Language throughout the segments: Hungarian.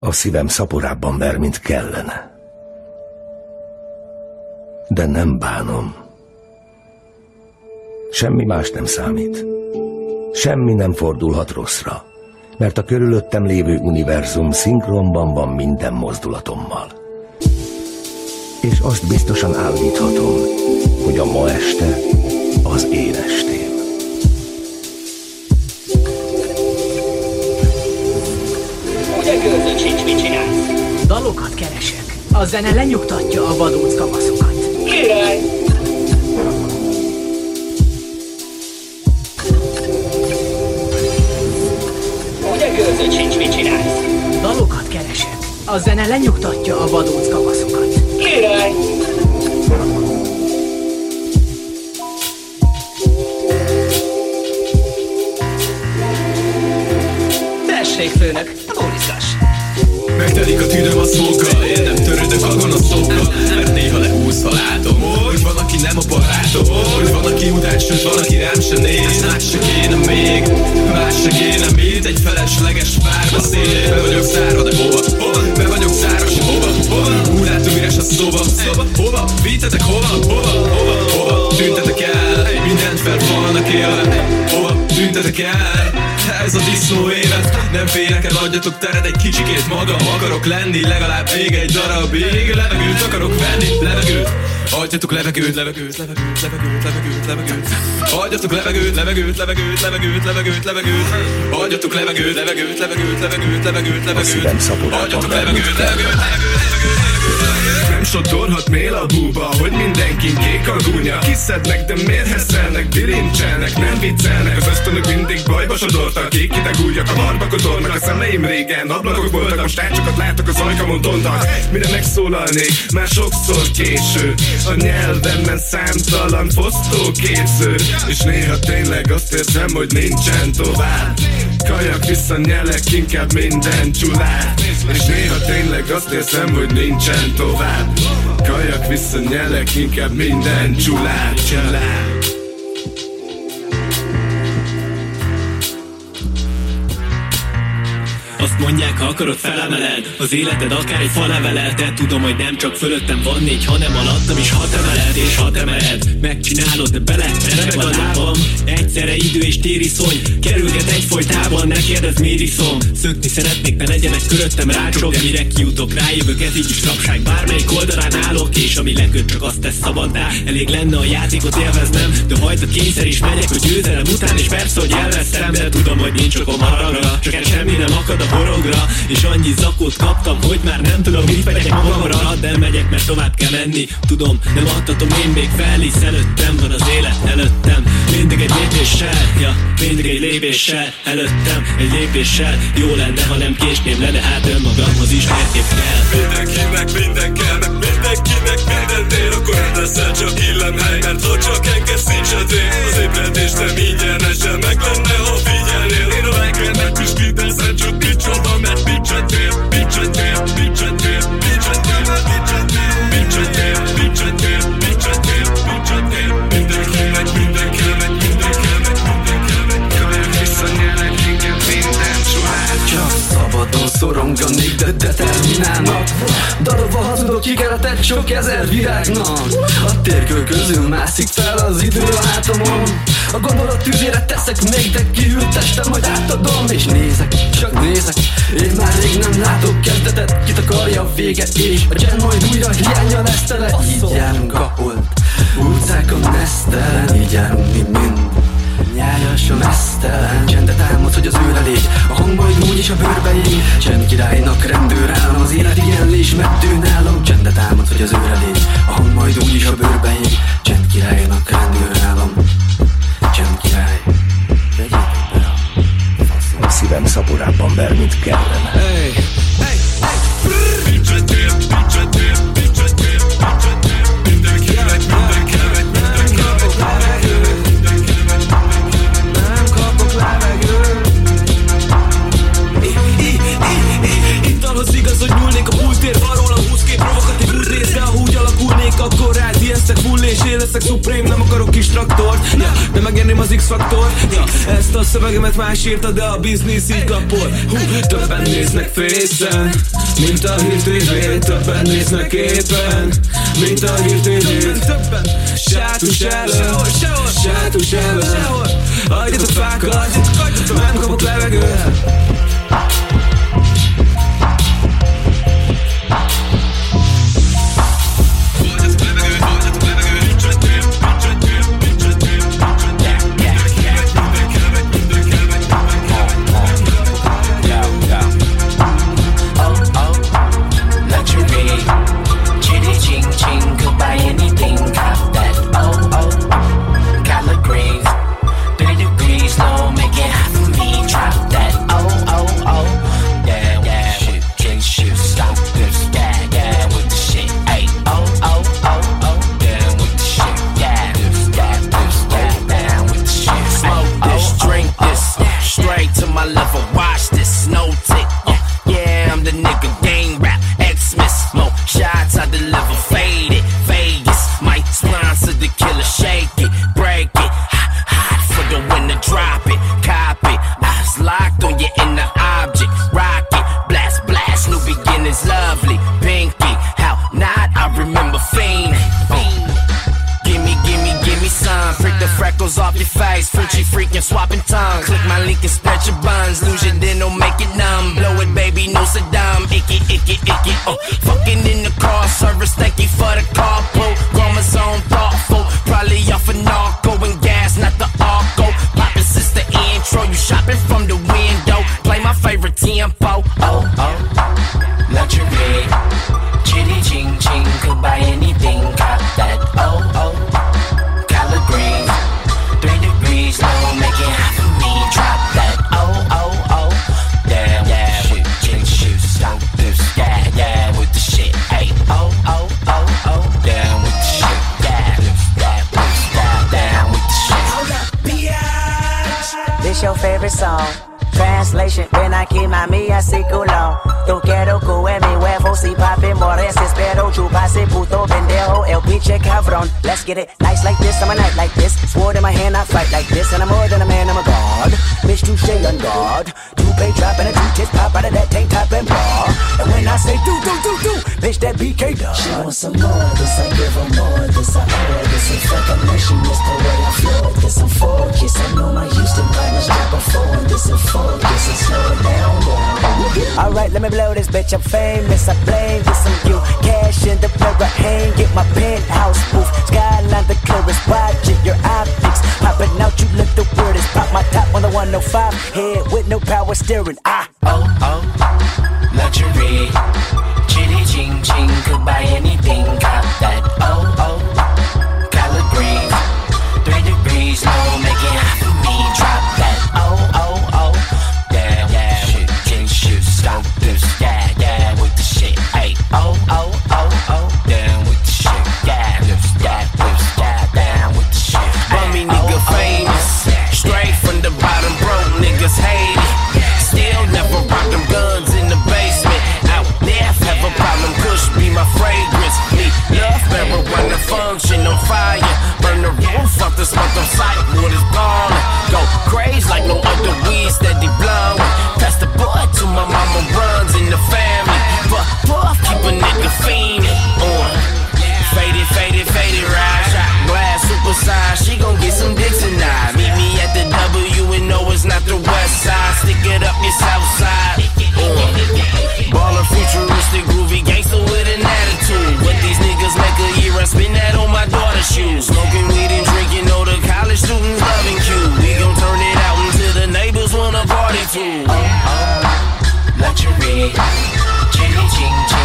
A szívem szaporábban ver, mint kellene. De nem bánom. Semmi más nem számít. Semmi nem fordulhat rosszra, mert a körülöttem lévő univerzum szinkronban van minden mozdulatommal. És azt biztosan állíthatom, hogy a ma este az én estém. Gőzött sincs, mit csinálsz? Dalokat keresek. A zene lenyugtatja a vadóc kamaszokat. Király! Ugye gőzött sincs, mit csinálsz? Dalokat keresek. A zene lenyugtatja a vadóc kamaszokat. Király! Tessék, főnök. Megtelik a tüdöm a szókkal Én nem törődök a gonoszokkal Mert néha lehúz ha látom Hogy van, aki nem a barátom Hogy van, aki után sőt, van, aki rám se néz Más se kéne még Más se kéne mit Egy felesleges párbeszéd Be vagyok szárva, de hova? Hova? Be vagyok szárva, se hova? Hova? Úgy látom, üres a szoba Szoba? Hova? Vittetek hova? Hova? Hova? Hova? Tüntetek el Mindent fel vannak élve Hova? Tüntetek el ez a disznó élet Nem félek el, adjatok teret egy kicsikét magam Akarok lenni legalább még egy darabig Levegőt akarok venni, levegőt Adjatok levegőt, levegőt, levegőt, levegőt, levegőt, levegőt Adjatok levegőt, levegőt, levegőt, levegőt, levegőt, levegőt Adjatok levegőt, levegőt, levegőt, levegőt, levegőt, levegőt Adjatok mint levegőt, levegőt, levegőt, levegőt nem sodorhat mél a búba Hogy mindenkin kék a gúnya. Kiszednek, de miért heszelnek, bilincselnek Nem viccelnek, az ösztönök mindig bajba sodortak Kék ideg ujjak, a marba kotornak A szemeim régen. Ablakok voltak Most tárcsokat látok, az ajkamon tontak Mire megszólalnék, már sokszor késő. A nyelvemben számtalan fosztó képző És néha tényleg azt érzem, hogy nincsen tovább. Kajak visszanyelek inkább minden csulát És néha tényleg azt érzem, hogy nincsen tovább Kajak visszanyelek inkább minden csulát Csulát Azt mondják, ha akarod felemeled Az életed akár egy faleveled De tudom, hogy nem csak fölöttem van négy Hanem alattam is hat emeled És hat emeled. Megcsinálod, de bele remeg a lábam. Egyszerre idő és tériszony Kerülget egyfolytában Ne kérdezz miért iszom Szökni szeretnék, ne legyenek köröttem rácsok De mire kijutok, rájövök, ez így is rapság Bármelyik oldalán állok És ami leköt, csak azt tesz szabaddá. Elég lenne a játékot élveznem De hajt a kényszer is megyek, hogy győzelem után És persze, hogy elvesztem De tudom, hogy nincs okom haragra Csak semmi nem akad a borogra És annyi zakót kaptam, hogy már nem tudom Mit megyek magamra, de megyek, mert tovább kell menni. Tudom, nem adhatom én még fel Hisz előttem van az élet előttem. Mindig egy lépéssel, ja, mindig egy lépéssel Előttem. Egy lépéssel Jó lenne, ha nem késném le De hát önmagamhoz is mérképp kell. Mindenkinek minden kell, mindenkinek minden ér Akkor leszel csak illemhely, mert ha csak enged nincs a tér. Az ébredés nem ingyenesen, meg lenne, ha figyelnél. Én a reggelnek is kiteszem, csak micsoda, mert nincs a tér Nincs a szoronganék, de determinálnak. Darabva hazudok ígéretet sok ezer virágnak. A térkő közül mászik fel az idő a hátamon. A gondolat tüzére teszek de kihűlt testem majd átadom. És nézek, csak nézek, én már rég nem látok kezdetet. Kit akarja a vége és a gen majd újra hiánya lesz tele Így járunk a hold, utcákon nesztelen Így járunk mi mind Nyájas a mesztelen Csendet álmod, hogy az őre légy A hang majd úgyis a bőrbe ég Csend királynak rendőr állam Az élet igenlés meddő nálam. Csendet álmod, hogy az őre légy A hang majd úgyis a bőrbe ég Csend királynak rendőr állam Csend király. Vegyétek be a szívem szaporában ver, mint kellene. Hey, hey, hey, nincs a tér, az igaz, hogy nyúlnék a pultér Van róla 20 kép provokatív útrész De ha úgy alakulnék, akkor rád ijesztek full és én leszek supreme Nem akarok kis traktort. Ja, De megérném az X-faktort ja, Ezt a szövegemet más írta, de a biznisz így kapol Hú, többen néznek fészen Mint a hír TV Többen néznek éppen Mint a hír TV Többen Sátus ellen Sátus ellen. Adjatok fákat Nem kapok levegőt 105, head with no power steering. Ah, oh, oh, luxury. Chitty ching ching, could buy anything. Got that, oh, oh. oh oh，luxury，Jimmy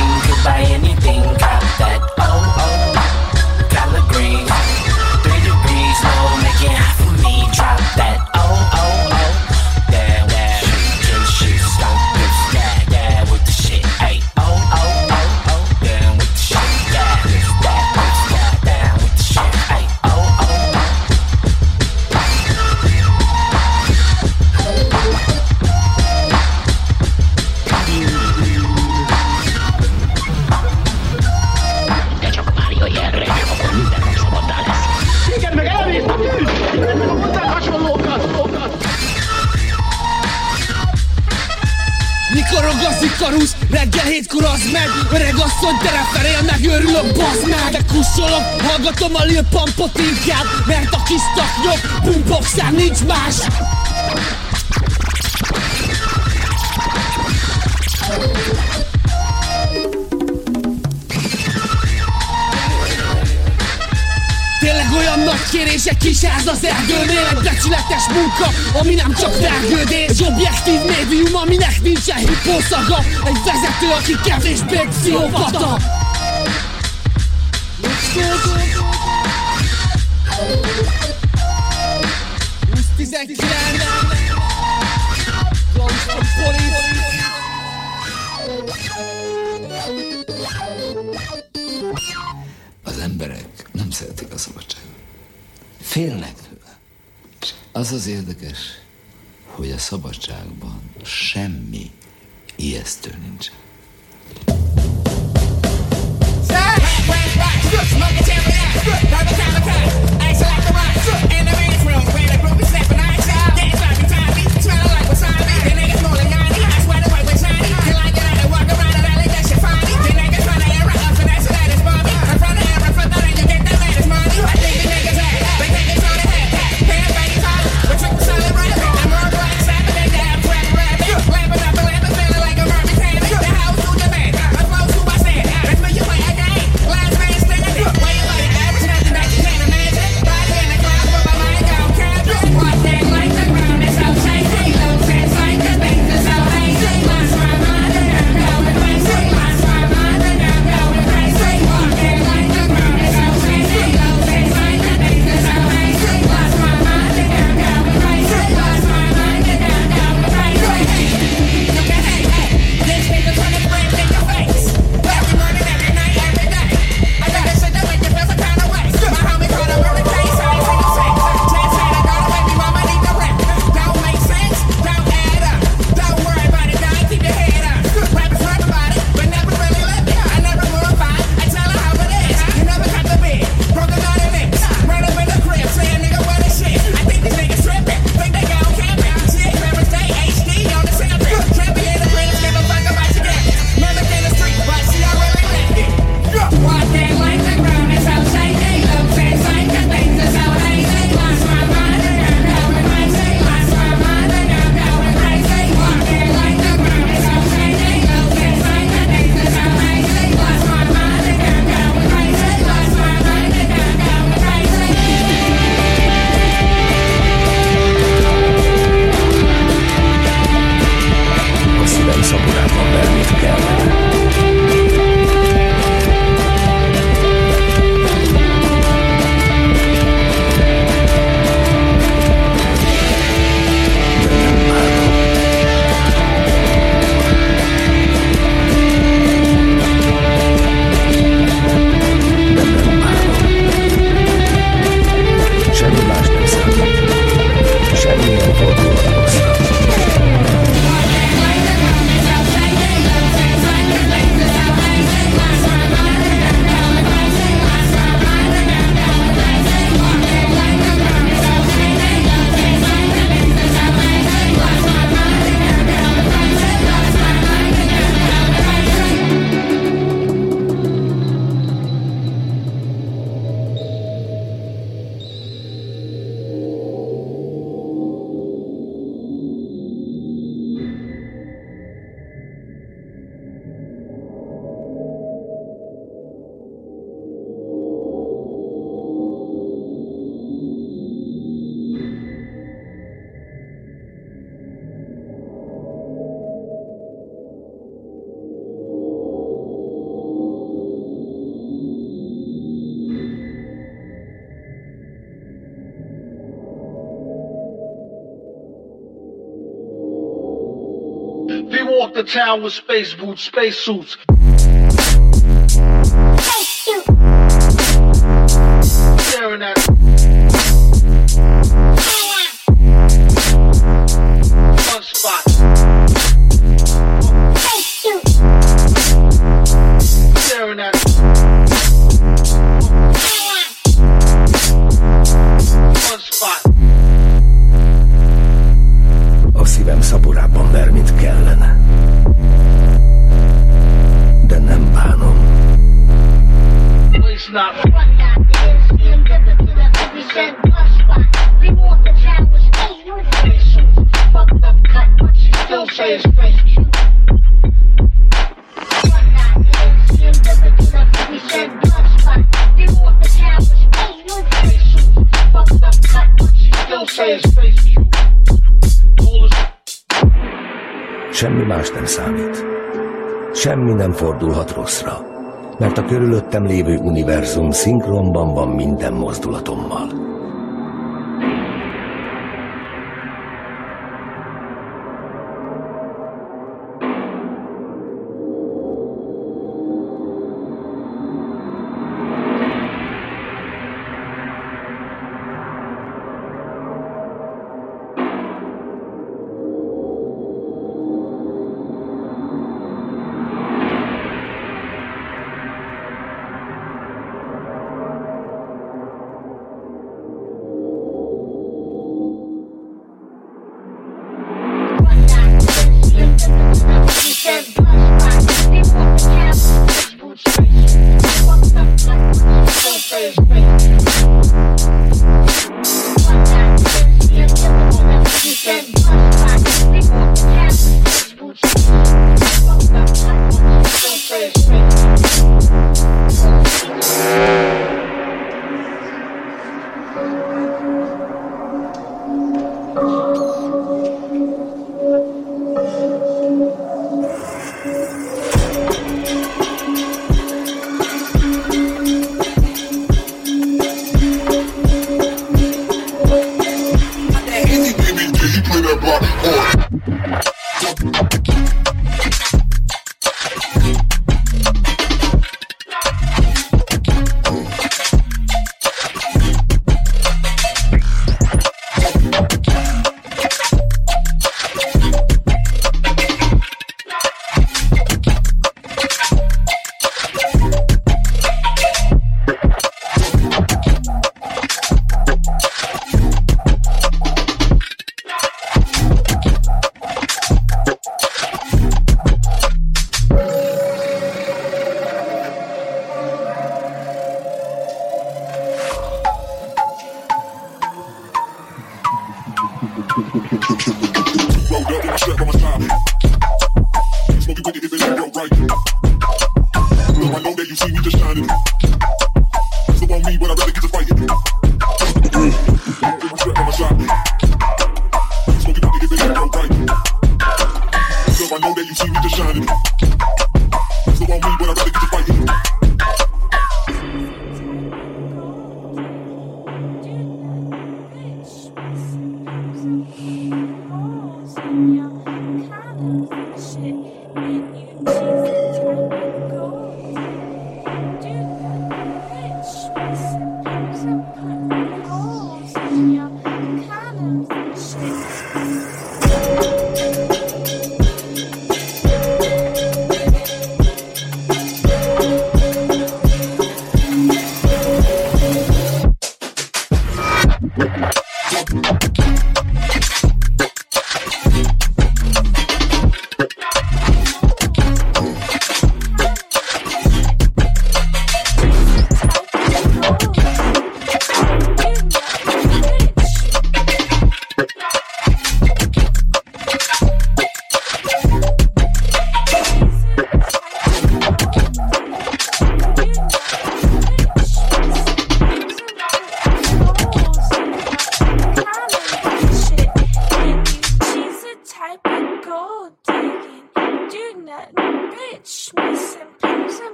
hétkor az meg Öreg asszony tereferél meg örülök bazd meg. De kussolok, hallgatom a Lil Pumpot inkább Mert a kis taknyok, boomboxán nincs más olyan nagy kérés egy kis ház az erdőnél Egy becsületes munka, ami nem csak vergődés Objektív médium, aminek nincsen hippószaga Egy vezető, aki kevésbé pszichopata. Az az érdekes, hogy a szabadságban semmi ijesztő nincsen. A the town with space boots, space suits. más nem számít. Semmi nem fordulhat rosszra, mert a körülöttem lévő univerzum szinkronban van minden mozdulatommal.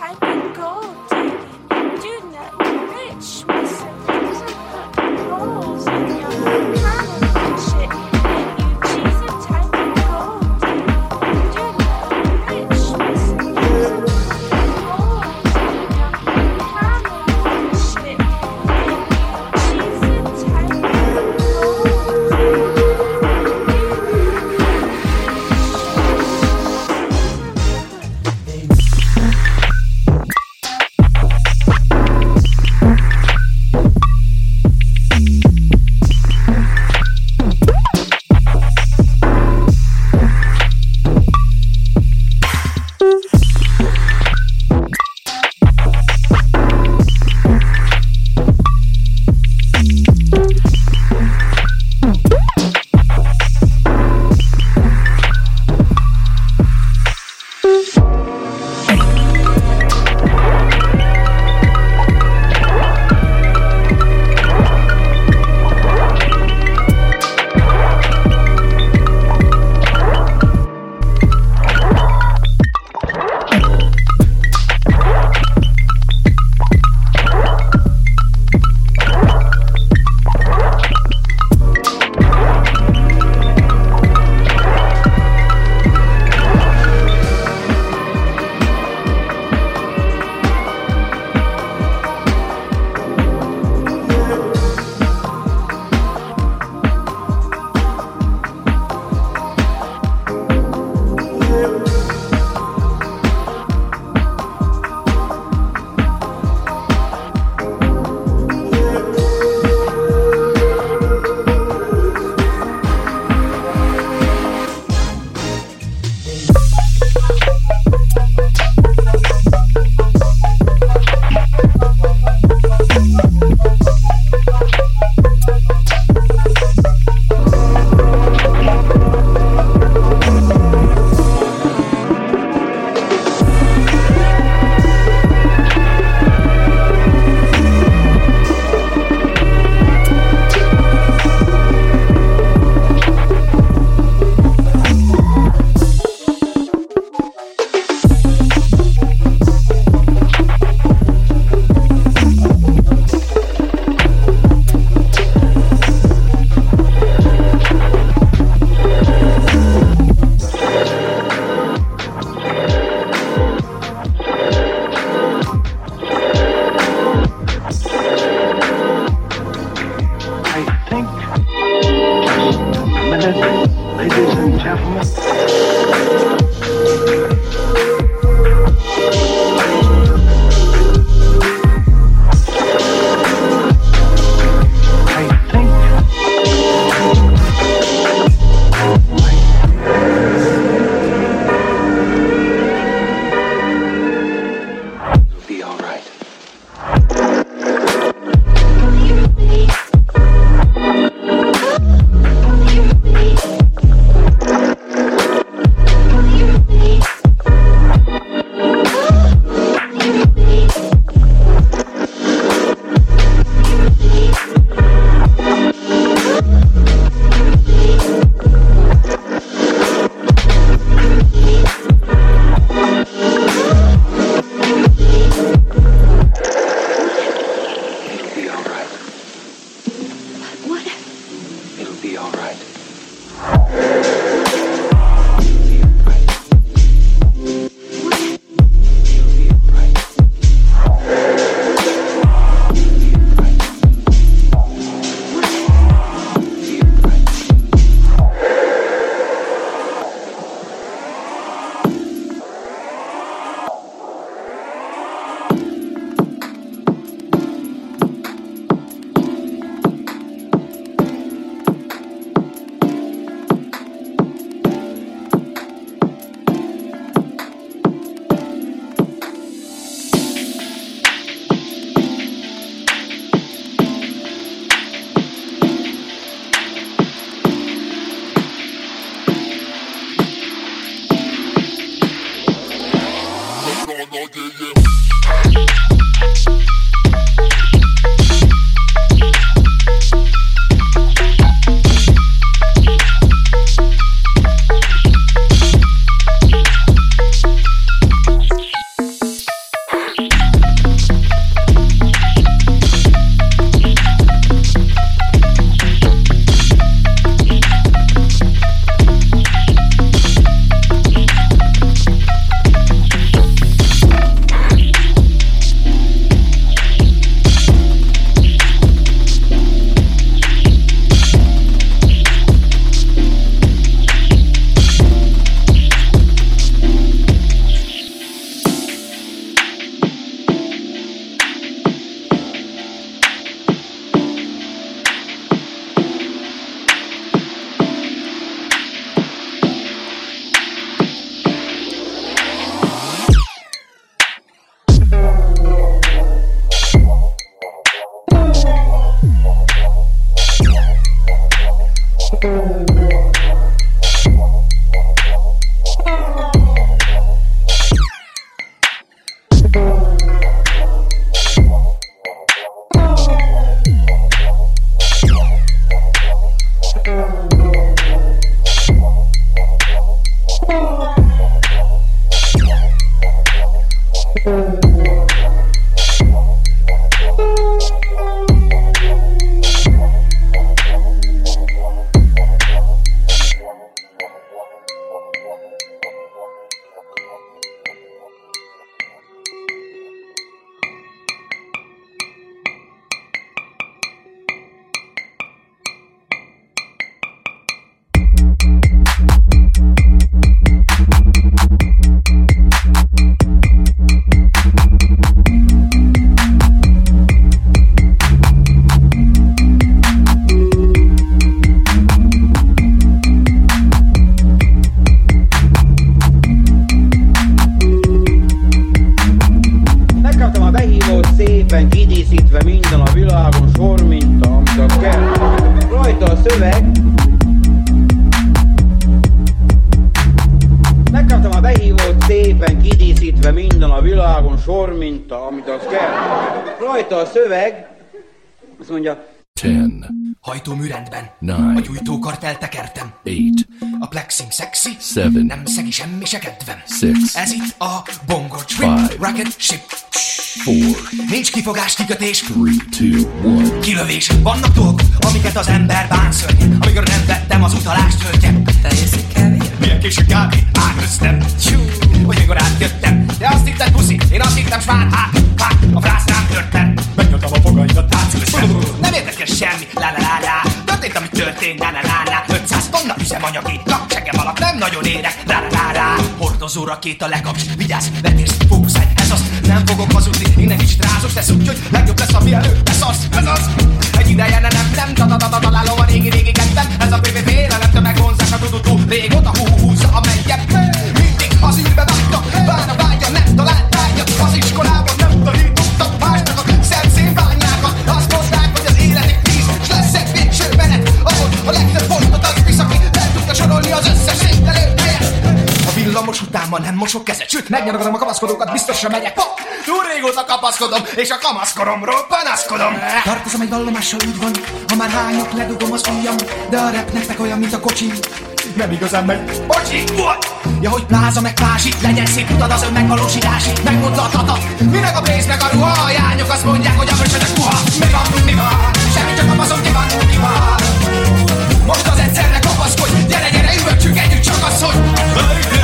type of gold digging. Do not rich, Seven. Nem szegi semmi se kedvem. Six. Ez itt a bongo trip. Five. Rocket ship. four, Nincs kifogás, kikötés. three, two, one. Kilövés. Vannak dolgok, amiket az ember bán szörnyen. Amikor nem vettem az utalást hölgyem. Te jössz kávé? Milyen késő kávé? Átköztem. Tyú, hogy mikor átjöttem. De azt hittem puszi, én azt hittem sván. Hát, hát, a frász rám törtem. Megnyomtam a fogaidat, átszülöztem. Nem érdekes semmi, lá lá lá lá. Történt, ami történt, lá lá lá lá. 500 tonna üzemanyag itt, napcsegem alatt, ne Hordozó rakéta legaps, vigyázz, vetés, fókuszálj, ez az. Nem fogok hazudni, innen kicsit rázos tesz úgy, hogy legjobb lesz, ami előbb beszarsz, ez az. Egy ideje ne nem, nem, da da da da találom a régi régi kedvem Ez a PPP, nem te megvonzás a tudutú Régóta. Hú húzza ma nem mosok kezet, sőt megnyaragadom a kamaszkodókat, biztosra megyek pa! Túl régóta kapaszkodom, és a kamaszkoromról panaszkodom Tartozom egy vallomással úgy van, ha már hányok, ledugom az ujjam De a rap nektek olyan, mint a kocsi nem igazán megy. Bocsi? Ja, hogy pláza meg plázsi, legyen szép utad az ön megvalósítási. Megmondta a tata, minek a pénz meg a ruha, a jányok azt mondják, hogy a vösödök puha. Mi van, mi van? Semmi csak a baszom, ki van, ki van? Most az egyszerre kapaszkodj, gyere, gyere, üvöltsünk együtt, csak az, hogy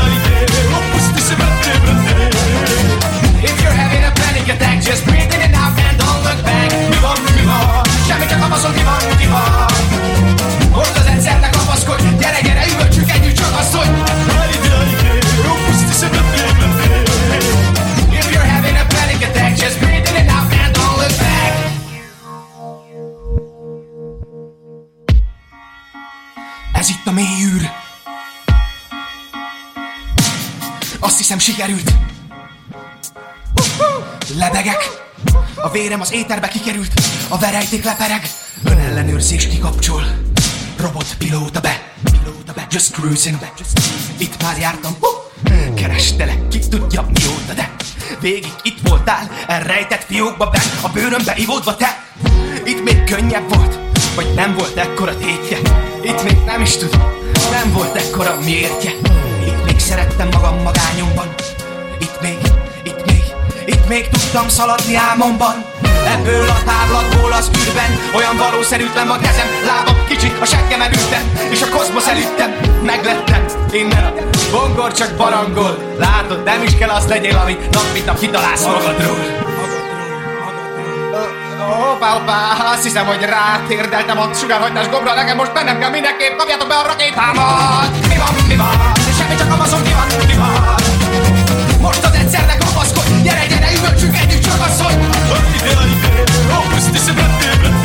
just breathe in and out and don't look back. Move on, move on. Jamais qu'à commencer, on y va, on. Hiszem sikerült. Lebegek. A vérem az éterbe kikerült. A verejték lepereg. Önellenőrzés kikapcsol. Robot pilóta be. Pilóta be. Just cruising. Itt már jártam. Kerestelek, ki tudja mióta, de Végig itt voltál, elrejtett fiókba be A bőrömbe ivódva te Itt még könnyebb volt, vagy nem volt ekkora tétje Itt még nem is tudom, nem volt ekkora még szerettem magam magányomban. Itt még, itt még, itt még tudtam szaladni álmomban. Ebből a távlatból az űrben Olyan valószerűtlen a kezem, lábam kicsit a seggem elültem És a kozmosz előttem, meglettem Innen a bongor csak barangol. Látod, nem is kell az legyél, ami nap mint nap kitalálsz magadról. Hoppá, hoppá, azt hiszem, hogy rátérdeltem a sugárhajtás gombra. Nekem most bennem kell mindenképp, kapjátok be a rakétámat Mi van, mi van, dolgozom, ki van, ki van. Most az egyszernek kapaszkodj, gyere, gyere, üvöltsünk együtt csak az, hogy... Hogy mi dél, hogy dél,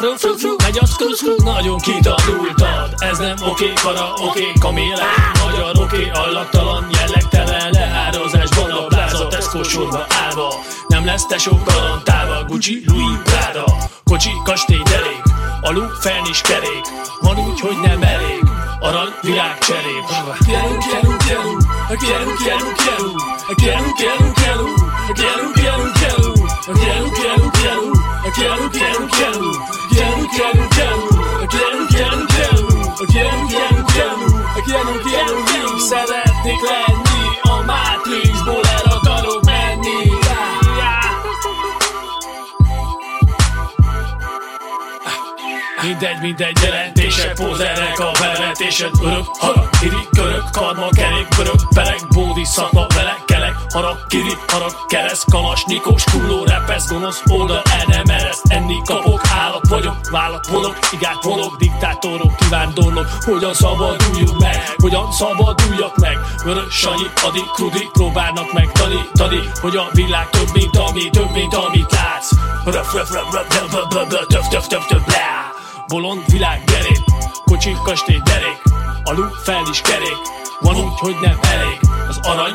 afro frú, frú, megy a skru, skru, nagyon kitanultad. Ez nem oké, para oké, kamélák Magyar oké, allattalan, jellegtelen. Leározásban A pláza Tesco sorba állva. Nem lesz tesó kalantába Gucci, Louis, Prada. Kocsi, kastély, derék. Alu, feln is kerék. Van úgy, hogy nem elég. Arany, világ, cserép. Quero, quero, quero Quero, quero, quero Quero, quero, quero Quero, quero, quero Quero, quero, quero Quero, quero, quero kieru, kieru, kieru, kieru, kieru, kieru, kieru, kieru, kieru, szeretnék lenni a Matrixból el. Mindegy, mindegy, jelentések, pózerek, a bevetésed Örök, harag, kiri, körök, karma, kerék, pörök, perek, bódi, szakma, vele, kelek Harag, kiri, harag, kereszt, kamas, nikos, kulló, repesz, gonosz, oldal, el nem ereszt Enni kapok, állat vagyok, vállat vonok, igát vonok, diktátorok, kivándorlok Hogyan szabaduljunk meg, hogyan szabaduljak meg Vörös, Sanyi, Adi, Krudi, próbálnak meg tanítani Hogy a világ több, mint ami, több, mint amit látsz. Röf, röf, röf, röf, röf, röf, röf, röf, töf, töf, töf, töf, blá Bolond világ gerép, kocsi, kastély, derék alul fel is kerék Van úgy, hogy nem elég Az arany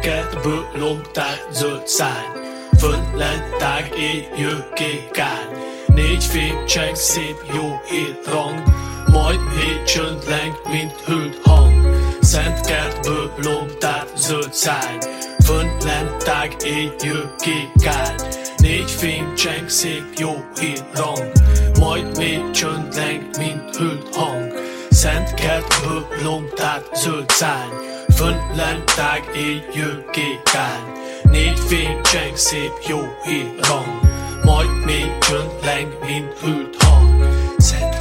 kertből lomták zöld szány Fönn lent tág éjjő kék ány Négy fém cseng szép jó hét Majd négy csönd leng, mint hűlt hang. Szent kertből lomtát zöld szány Fönn lent tág éjjő kék ány Négy fém cseng szép jó hét Majd négy csönd leng, mint hűlt hang. Szent kertből lomtát zöld szány Fönn lent tág éjjő kék ány Négy fém cseng szép jó hír rang. Majd még csönd leng, mint hűlt hang. Szent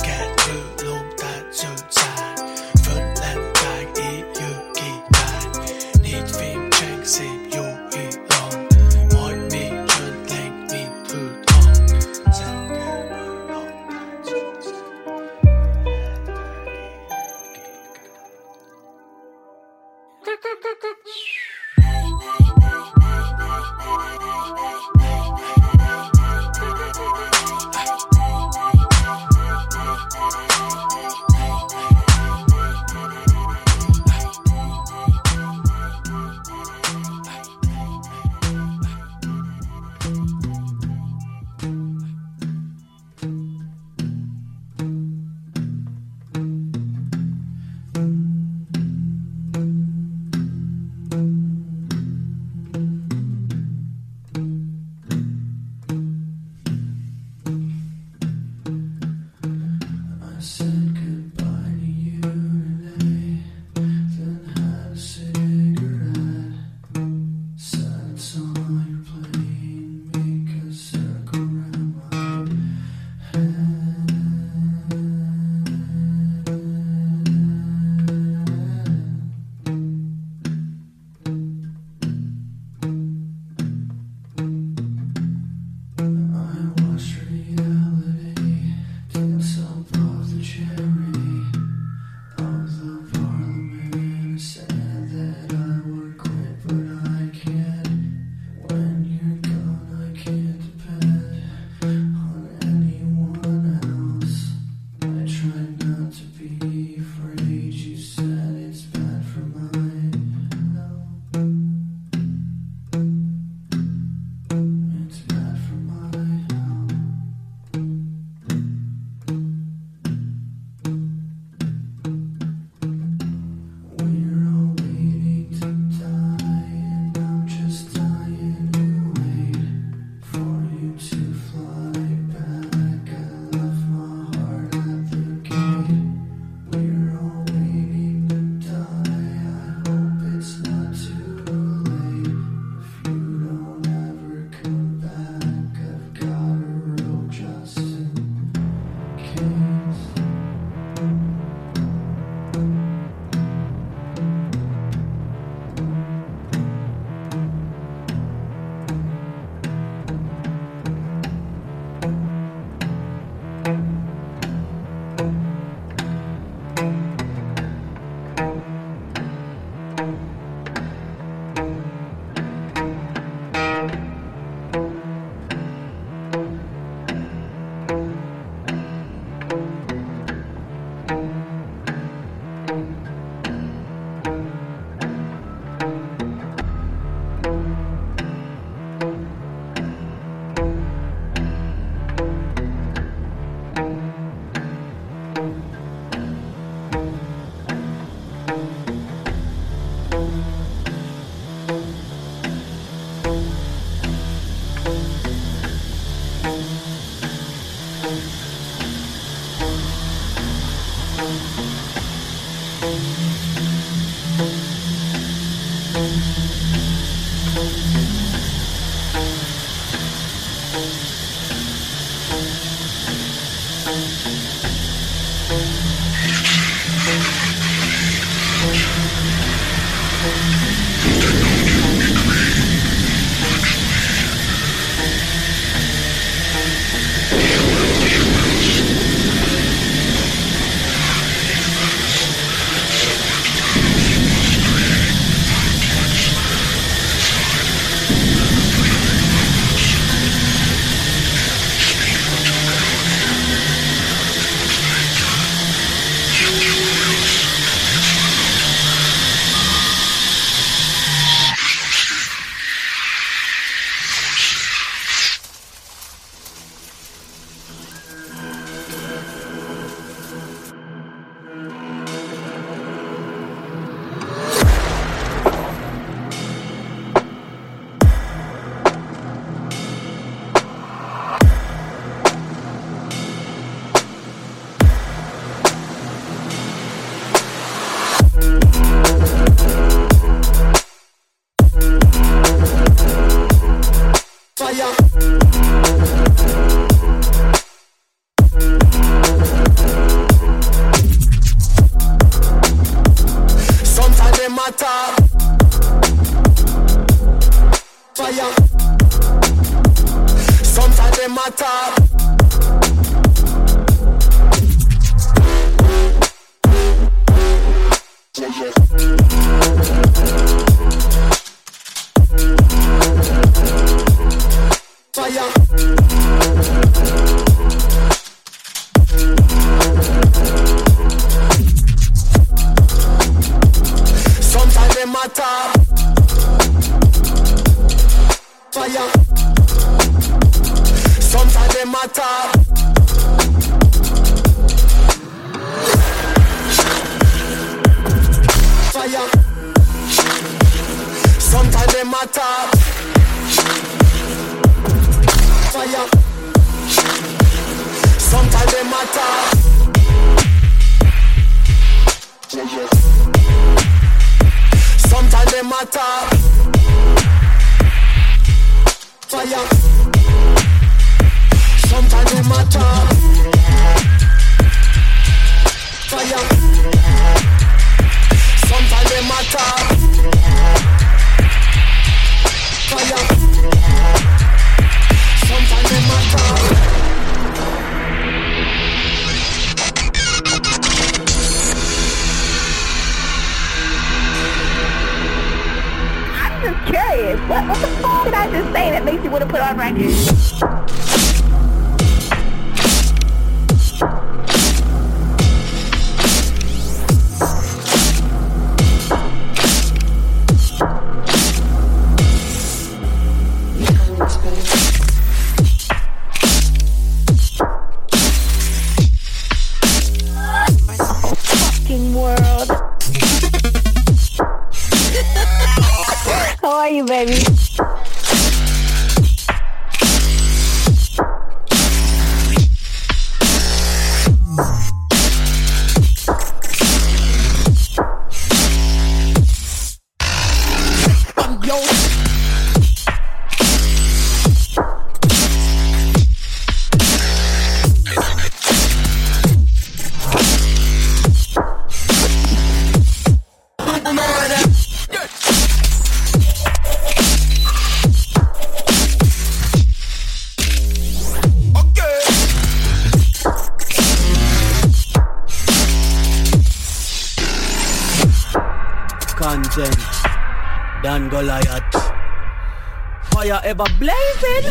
ever blazing.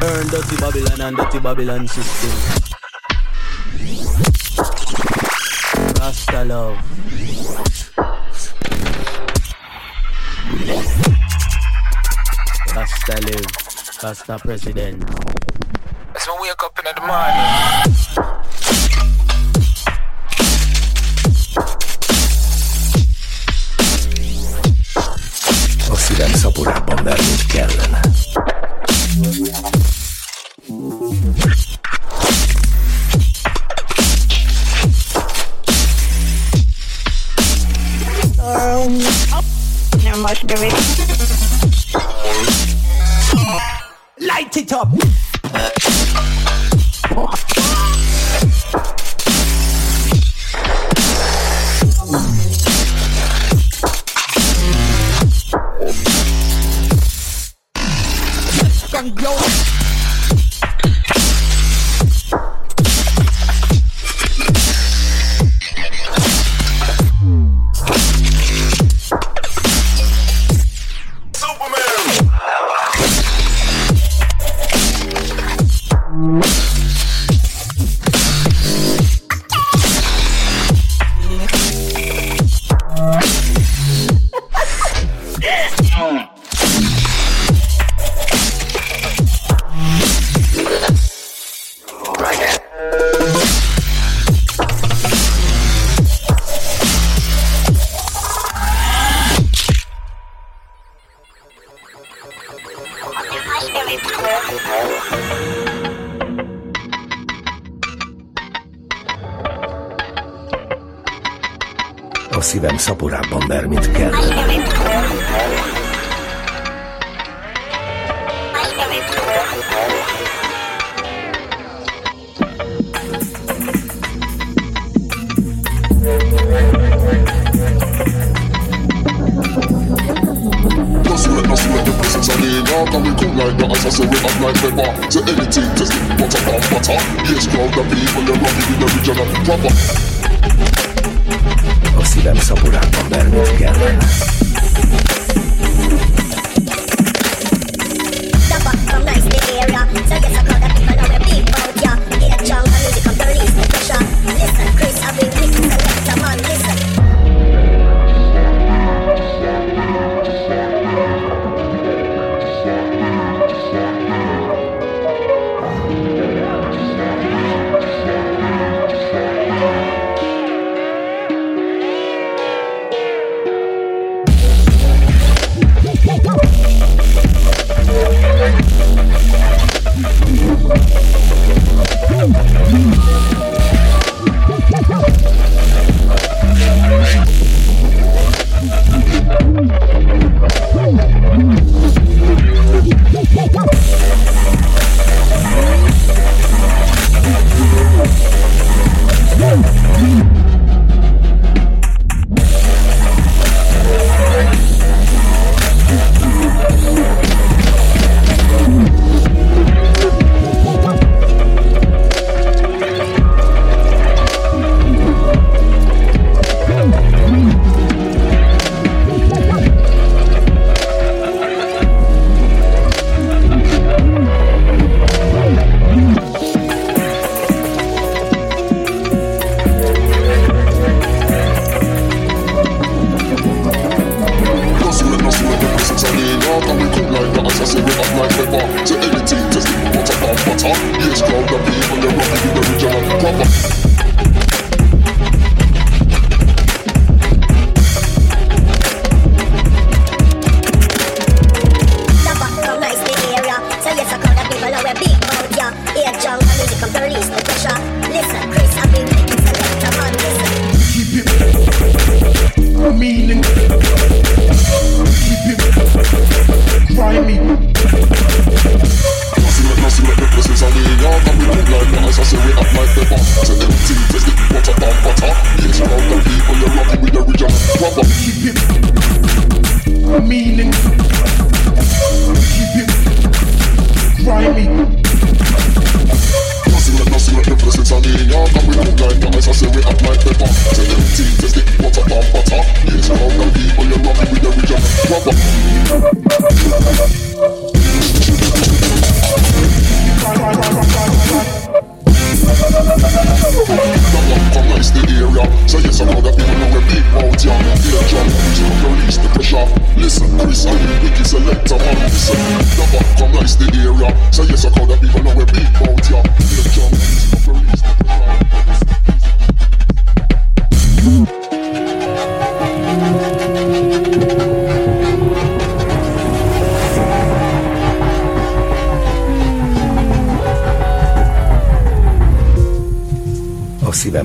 Burn dirty Babylon and dirty Babylon system. Rasta love. Rasta live. Rasta president. That's when we wake up in the morning.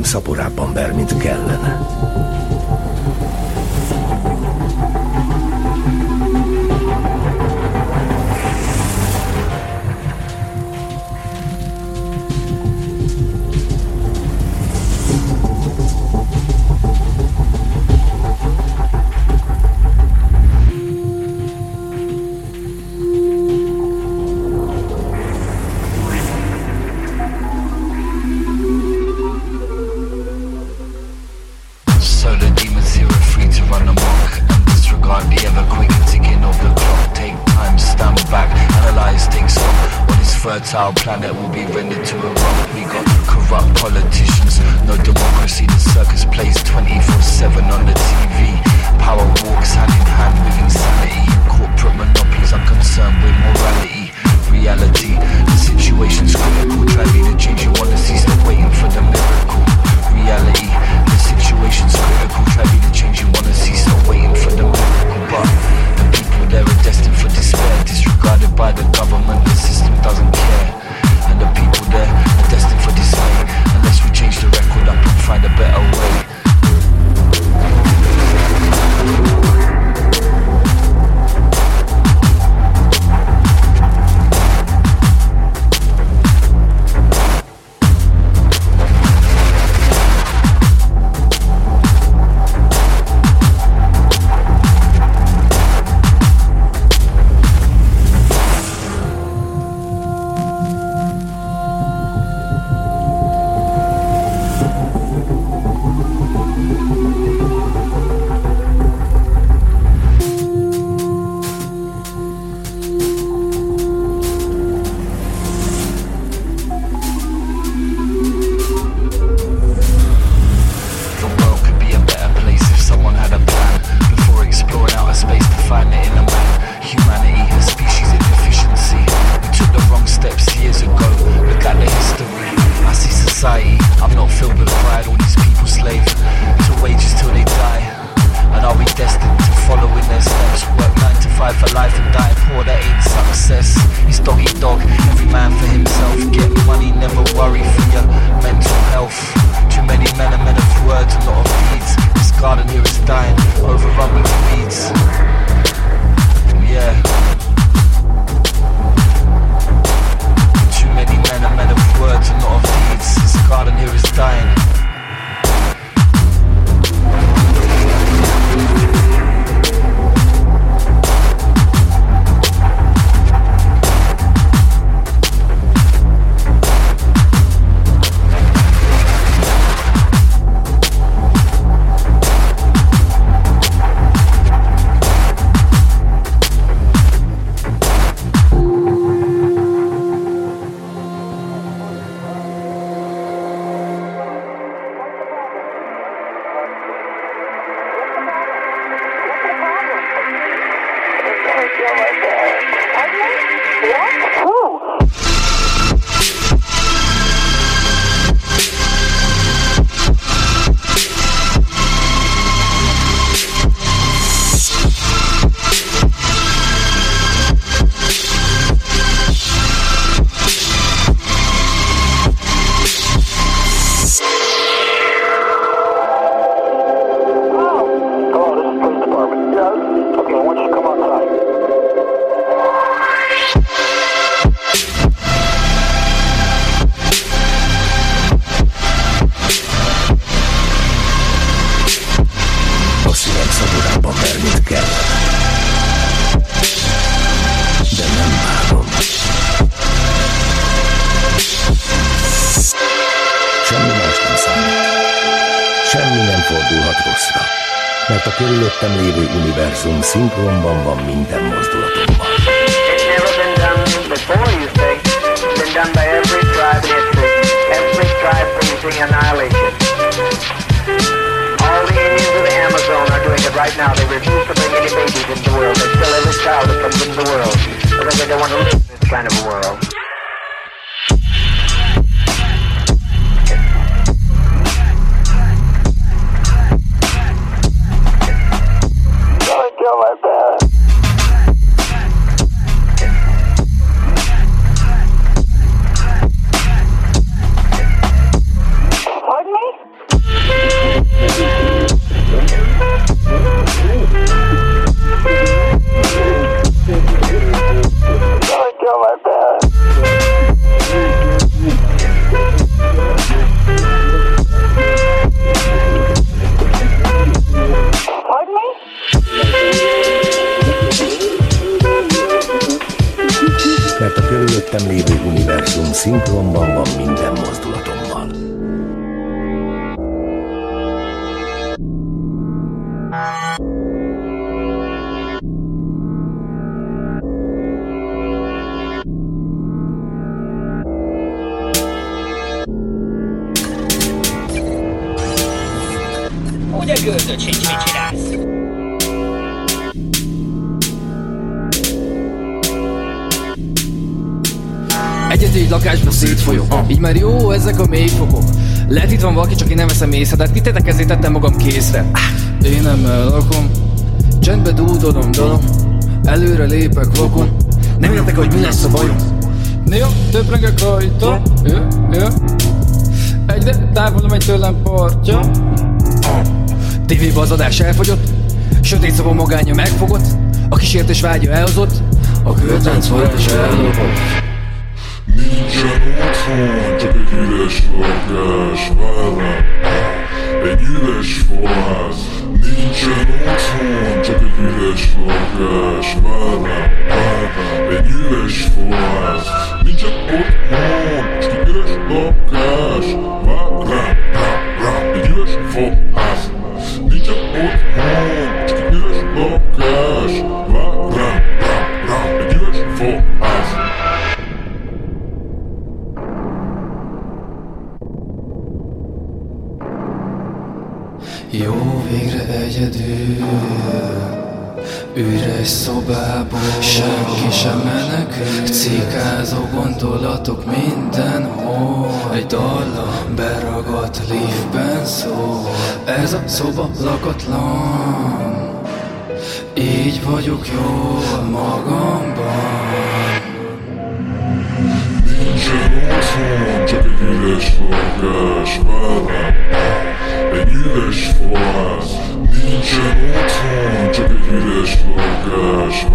Szaporában ver, mint kellene. Gőzöd sincs, mit csinálsz? Egyedül egy lakásba szétfolyok. Így már jó ezek a mélyfokok. Lehet itt van valaki, csak én nem veszem észre. De hát mit ezért tettem magam készre Én nem lakom. Csendbe dúdolom dalom. Előre lépek vakon. Nem értek, hogy mi lesz a bajom. Néha töprengek rajta. Ja, ja. Egyre távol megy tőlem partja TV-ba az adás elfogyott Sötét szoba magánya megfogott A kísértés vágya elhozott A költánc és ellopott Nincsen otthon, csak egy üres lakás vár rám. Egy üres faház Nincsen otthon, csak egy üres lakás vár rám, vár rám. Egy üres faház Nincsen otthon, csak egy üres lakás vár rám, rám, rám. Egy üres faház Nincsen Üres szobából Senki sem menekül. Cikázó gondolatok mindenhol. Egy dallam beragadt liftben szól. Ez a szoba lakatlan. Így vagyok jól magamban. Nincsen otthon, csak egy üres lakás vár rám. Egy üres faház Nincsen otthon, csak egy üres lakás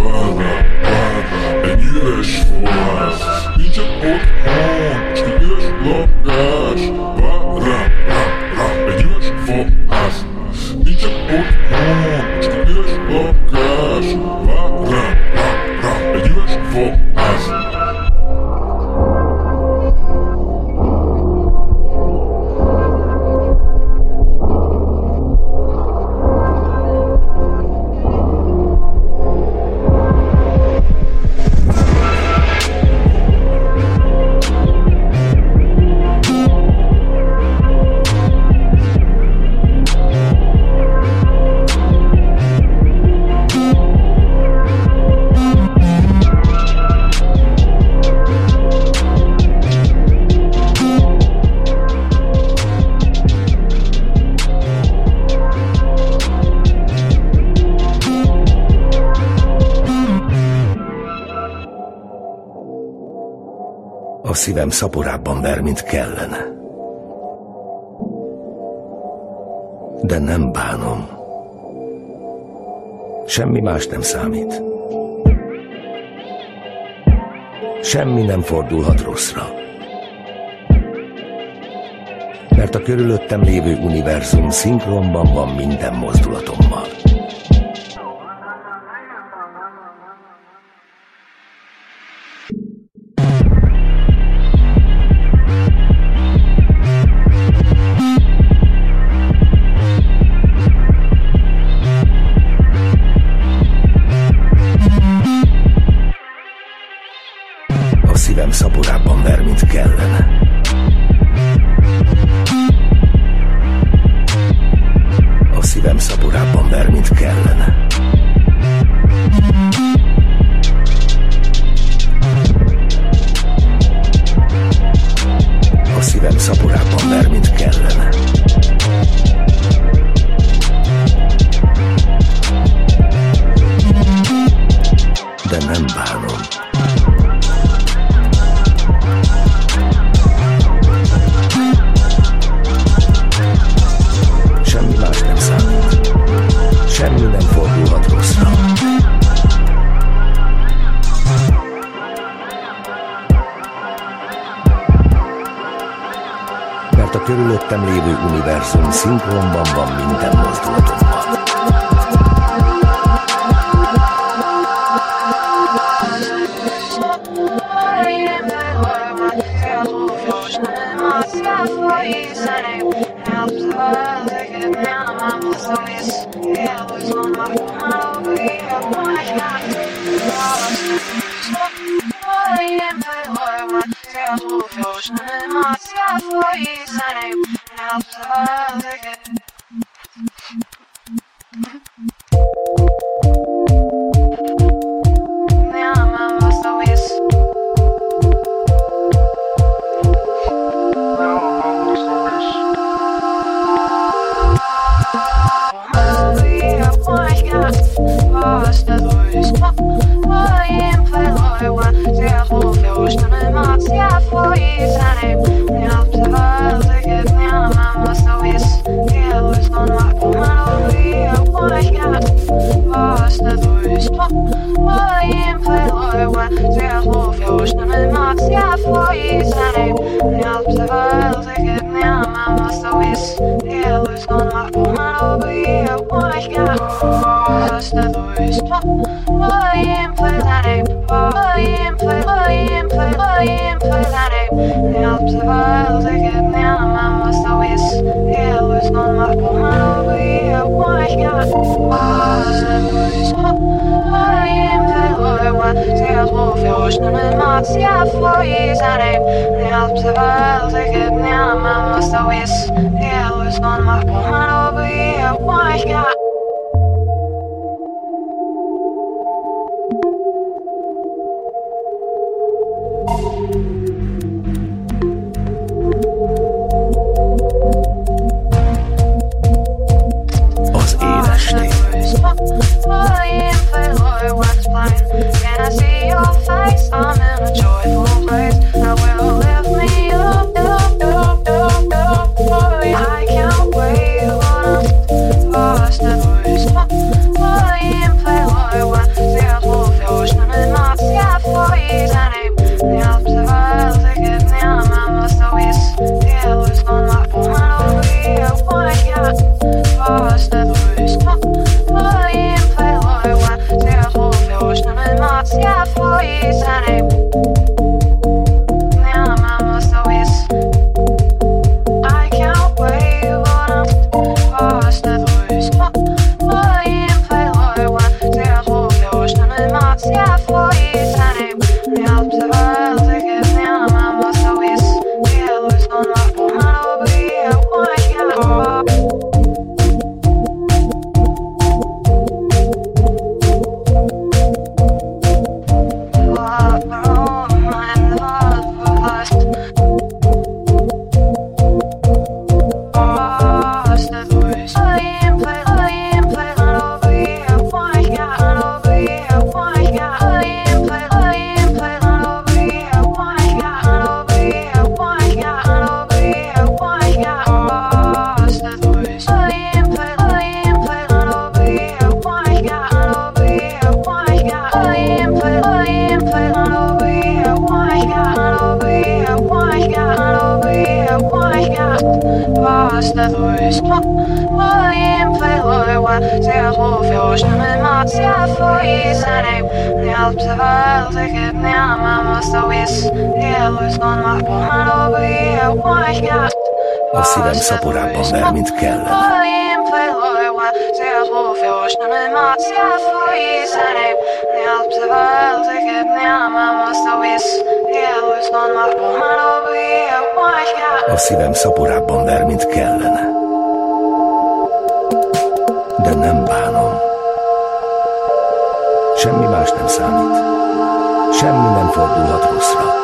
szívem szaporábban ver, mint kellene. De nem bánom. Semmi más nem számít. Semmi nem fordulhat rosszra. Mert a körülöttem lévő univerzum szinkronban van minden mozdulatommal. zła Zniosło wióźnym emocja twoich zadań Nie odpływał tego dnia Mam na stołu jest wielu z on mach pomalowy Łaśka plywa Zjadłów na macja twoi zanim Nie obserwal tykiet nie mam ostałis Wielu skąd ma pomalowy i łaśnia A szívem szaporában ver, mint kellene. Más nem számít. Semmi nem fordulhat rosszra,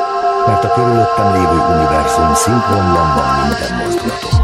mert a körülöttem lévő univerzum szinkronban van minden mozdulatommal.